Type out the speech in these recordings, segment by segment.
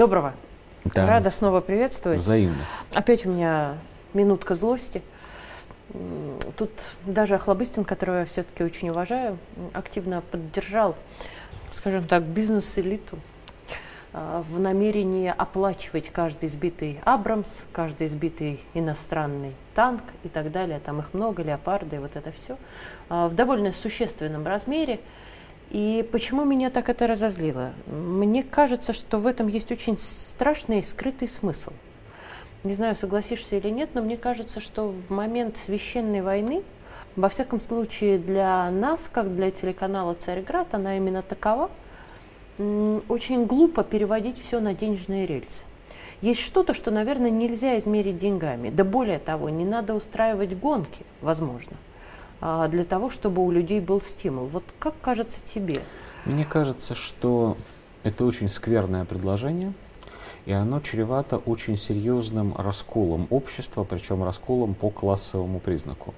Доброго. Да. Рада снова приветствовать. Взаимно. Опять у меня минутка злости. Тут даже Охлобыстин, которого я все-таки очень уважаю, активно поддержал, скажем так, бизнес-элиту а, в намерении оплачивать каждый избитый Абрамс, каждый избитый иностранный танк и так далее. Там их много, леопарды, вот это все. А, в довольно существенном размере. И почему меня так это разозлило? Мне кажется, что в этом есть очень страшный скрытый смысл. Не знаю, согласишься или нет, но мне кажется, что в момент священной войны, во всяком случае для нас, как для телеканала «Царьград», она именно такова, очень глупо переводить все на денежные рельсы. Есть что-то, что, наверное, нельзя измерить деньгами. Да более того, не надо устраивать гонки, возможно – для того, чтобы у людей был стимул. Вот как кажется тебе? Мне кажется, что это очень скверное предложение, и оно чревато очень серьезным расколом общества, причем расколом по классовому признаку.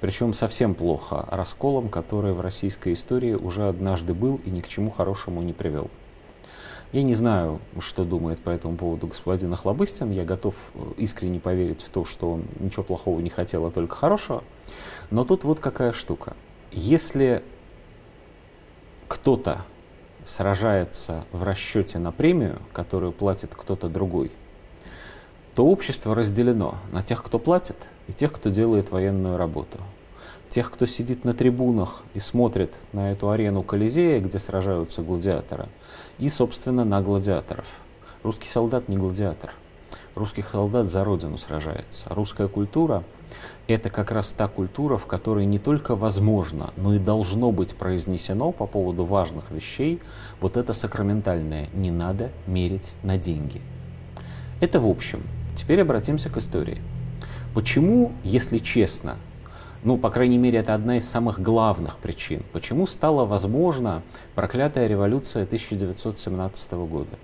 Причем совсем плохо расколом, который в российской истории уже однажды был и ни к чему хорошему не привел. Я не знаю, что думает по этому поводу господин Охлобыстин. Я готов э, искренне поверить в то, что он ничего плохого не хотел, а только хорошего. Но тут вот какая штука. Если кто-то сражается в расчете на премию, которую платит кто-то другой, то общество разделено на тех, кто платит, и тех, кто делает военную работу тех, кто сидит на трибунах и смотрит на эту арену Колизея, где сражаются гладиаторы, и, собственно, на гладиаторов. Русский солдат не гладиатор. Русский солдат за родину сражается. Русская культура – это как раз та культура, в которой не только возможно, но и должно быть произнесено по поводу важных вещей вот это сакраментальное «не надо мерить на деньги». Это в общем. Теперь обратимся к истории. Почему, если честно, ну, по крайней мере, это одна из самых главных причин, почему стала возможна проклятая революция 1917 года.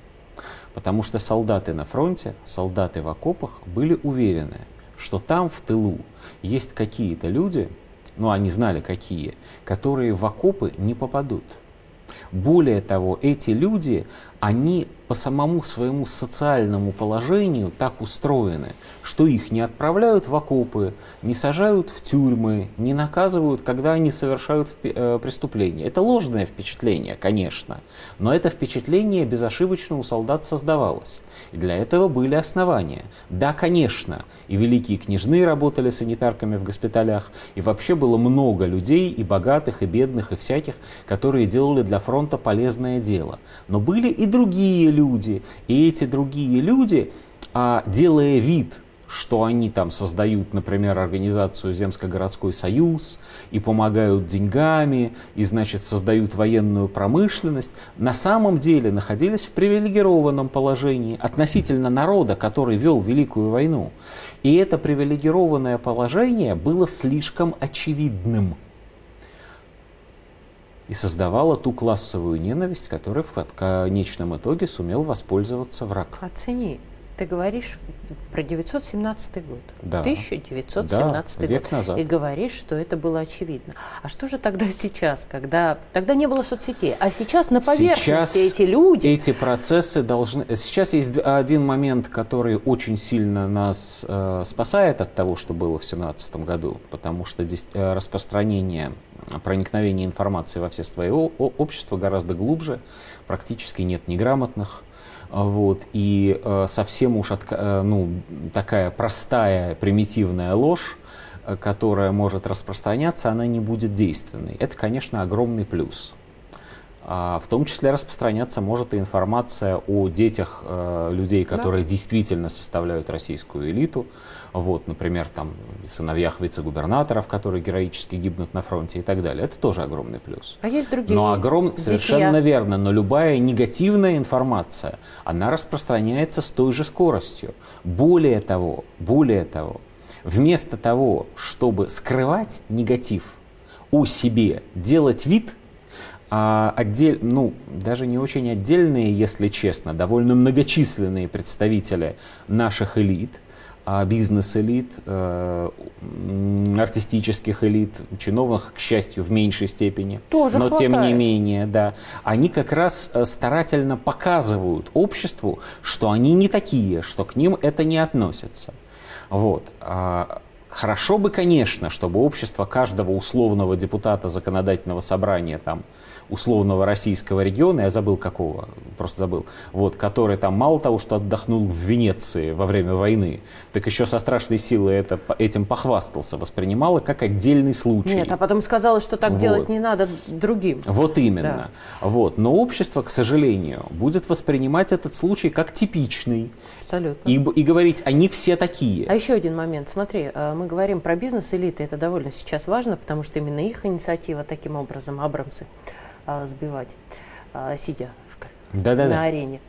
Потому что солдаты на фронте, солдаты в окопах были уверены, что там в тылу есть какие-то люди, ну они знали какие, которые в окопы не попадут. Более того, эти люди, они по самому своему социальному положению так устроены, что их не отправляют в окопы, не сажают в тюрьмы, не наказывают, когда они совершают э, преступления. Это ложное впечатление, конечно, но это впечатление безошибочно у солдат создавалось. И для этого были основания. Да, конечно, и великие княжны работали санитарками в госпиталях, и вообще было много людей, и богатых, и бедных, и всяких, которые делали для фронта полезное дело. Но были и другие люди, и эти другие люди, а, делая вид, что они там создают, например, организацию Земско-городской союз и помогают деньгами, и, значит, создают военную промышленность, на самом деле находились в привилегированном положении относительно народа, который вел Великую войну. И это привилегированное положение было слишком очевидным и создавало ту классовую ненависть, которой в конечном итоге сумел воспользоваться враг. Оцени ты говоришь про 917 год. Да. 1917 да, век год. Назад. И говоришь, что это было очевидно. А что же тогда сейчас, когда тогда не было соцсетей, а сейчас на поверхности сейчас эти люди? Эти процессы должны. Сейчас есть один момент, который очень сильно нас э, спасает от того, что было в 2017 году, потому что здесь э, распространение, проникновение информации во все слои общества гораздо глубже, практически нет неграмотных вот, и э, совсем уж от, э, ну, такая простая, примитивная ложь, э, которая может распространяться, она не будет действенной. Это, конечно, огромный плюс. А, в том числе распространяться может и информация о детях э, людей, которые да. действительно составляют российскую элиту. Вот, например, там, сыновьях вице-губернаторов, которые героически гибнут на фронте и так далее. Это тоже огромный плюс. А есть другие Но огром... Совершенно верно, но любая негативная информация, она распространяется с той же скоростью. Более того, более того, вместо того, чтобы скрывать негатив о себе, делать вид – а отдель, ну, даже не очень отдельные, если честно, довольно многочисленные представители наших элит, а бизнес-элит, э, артистических элит, чиновных, к счастью, в меньшей степени. Тоже Но хватает. тем не менее, да, они как раз э, старательно показывают обществу, что они не такие, что к ним это не относится. Вот. А, Хорошо бы, конечно, чтобы общество каждого условного депутата законодательного собрания там условного российского региона, я забыл какого, просто забыл, вот, который там мало того, что отдохнул в Венеции во время войны, так еще со страшной силой это, этим похвастался, воспринимало как отдельный случай. Нет, а потом сказала, что так Вот. делать не надо другим. Вот именно. Вот. Но общество, к сожалению, будет воспринимать этот случай как типичный Абсолютно. и, и говорить, они все такие. А еще один момент. Смотри, э, мы говорим про бизнес-элиты. Это довольно сейчас важно, потому что именно их инициатива таким образом Абрамсы а, сбивать, а, сидя в к- на Да-да-да. арене.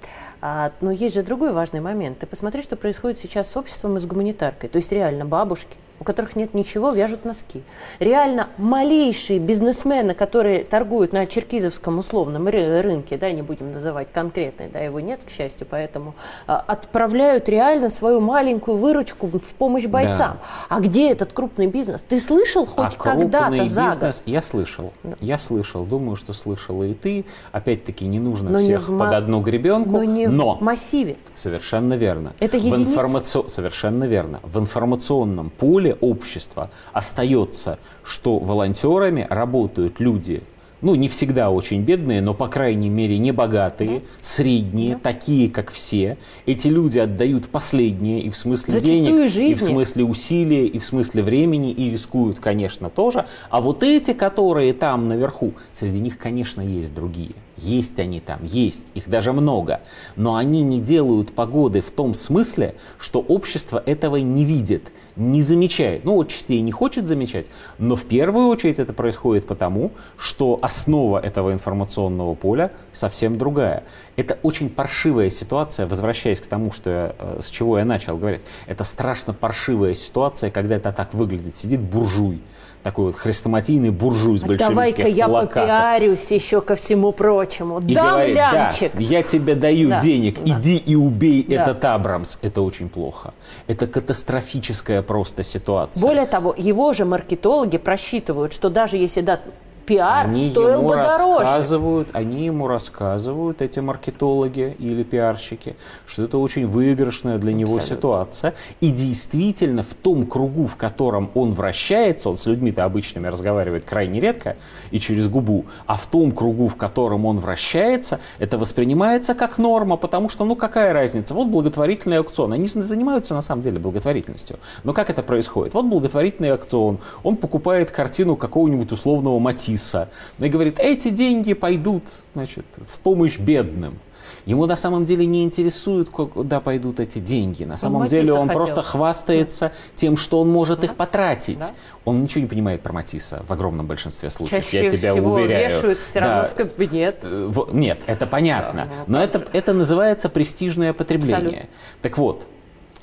А, но есть же другой важный момент. Ты посмотри, что происходит сейчас с обществом и с гуманитаркой. То есть реально бабушки, у которых нет ничего, вяжут носки. Реально малейшие бизнесмены, которые торгуют на черкизовском условном ры- рынке, да, не будем называть конкретный, да, его нет, к счастью, поэтому а, отправляют реально свою маленькую выручку в помощь бойцам. А где этот крупный бизнес? Ты слышал хоть а когда-то за год? бизнес, я слышал, я слышал, думаю, что слышала и ты. Опять-таки не нужно Но не всех в ма- под одну гребенку, Но не но в массиве. совершенно верно. Это в единицы? информаци- Совершенно верно. В информационном поле общества остается, что волонтерами работают люди. Ну, не всегда очень бедные, но, по крайней мере, не богатые, средние, такие, как все. Эти люди отдают последнее и в смысле Зачастую денег, и в жизни. смысле усилия, и в смысле времени, и рискуют, конечно, тоже. А вот эти, которые там наверху, среди них, конечно, есть другие. Есть они там, есть, их даже много. Но они не делают погоды в том смысле, что общество этого не видит, не замечает. Ну, вот частей не хочет замечать, но в первую очередь это происходит потому, что основа этого информационного поля совсем другая. Это очень паршивая ситуация, возвращаясь к тому, что я, э, с чего я начал говорить. Это страшно паршивая ситуация, когда это так выглядит. Сидит буржуй, такой вот хрестоматийный буржуй с большевистских Давай-ка я плакатов. попиарюсь еще ко всему прочему. И Дам говорит, лямчик. да, я тебе даю Да, денег, да. иди и убей Да. этот Абрамс. Это очень плохо. Это катастрофическая просто ситуация. Более того, его же маркетологи просчитывают, что даже если дать пиар, они стоил ему бы дороже. рассказывают, они ему рассказывают, эти маркетологи или пиарщики, что это очень выигрышная для него Абсолютно. ситуация. И действительно в том кругу, в котором он вращается, он с людьми-то обычными разговаривает крайне редко и через губу, а в том кругу, в котором он вращается, это воспринимается как норма, потому что, ну какая разница, вот благотворительный аукцион, они же занимаются на самом деле благотворительностью. Но как это происходит? Вот благотворительный аукцион, он покупает картину какого-нибудь условного Матисса и говорит, эти деньги пойдут значит, в помощь бедным. Ему на самом деле не интересует, куда пойдут эти деньги. На самом Матисса деле он хотел. просто хвастается тем, что он может их потратить. Да. Он ничего не понимает про Матисса в огромном большинстве случаев, Чаще я тебя всего уверяю. вешают все равно Да. в кабинет. Э, Нет, это понятно. Да, ну, Но это, же. это называется престижное потребление. Абсолютно. Так вот,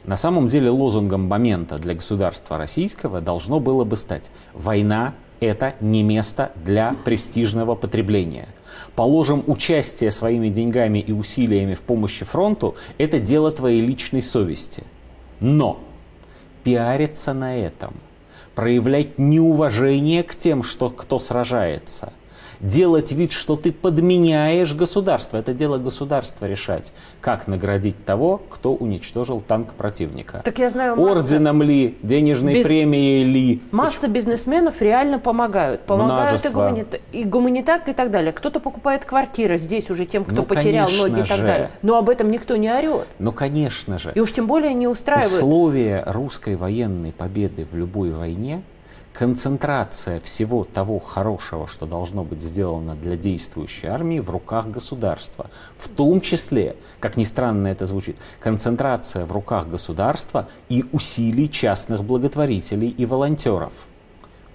на самом деле лозунгом момента для государства российского должно было бы стать «Война – это не место для престижного потребления». Положим, участие своими деньгами и усилиями в помощи фронту – это дело твоей личной совести. Но пиариться на этом, проявлять неуважение к тем, что, кто сражается, делать вид, что ты подменяешь государство. Это дело государства решать, как наградить того, кто уничтожил танк противника. Так я знаю, масса, Орденом ли, денежной Без- премией ли. масса бизнесменов реально помогают. Помогают и, гуманит- и гуманитарка и так далее. Кто-то покупает квартиры здесь уже тем, кто Ну, потерял ноги и так же. далее. Но об этом никто не орет. Ну, конечно же. И уж тем более не устраивает. Условия русской военной победы в любой войне, концентрация всего того хорошего, что должно быть сделано для действующей армии, в руках государства. В том числе, как ни странно это звучит, концентрация в руках государства и усилий частных благотворителей и волонтеров.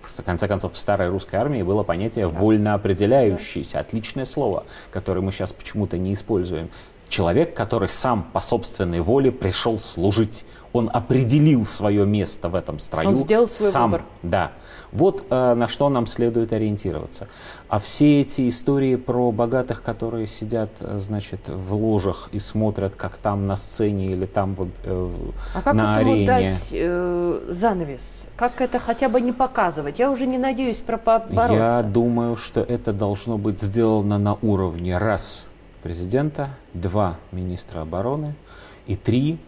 В конце концов, в старой русской армии было понятие «вольно определяющийся», отличное слово, которое мы сейчас почему-то не используем. Человек, который сам по собственной воле пришел служить. Он определил свое место в этом строю. Он сделал свой сам. выбор. Да. Вот э, на что нам следует ориентироваться. А все эти истории про богатых, которые сидят, э, значит, в ложах и смотрят, как там на сцене или там в, э, А как на арене. дать э, занавес? Как это хотя бы не показывать? Я уже не надеюсь про Я побороться. думаю, что это должно быть сделано на уровне раз президента, два министра обороны и три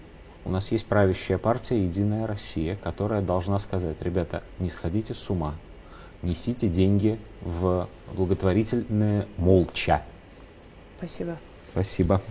у нас есть правящая партия «Единая Россия», которая должна сказать, ребята, не сходите с ума, несите деньги в благотворительные молча. Спасибо. Спасибо.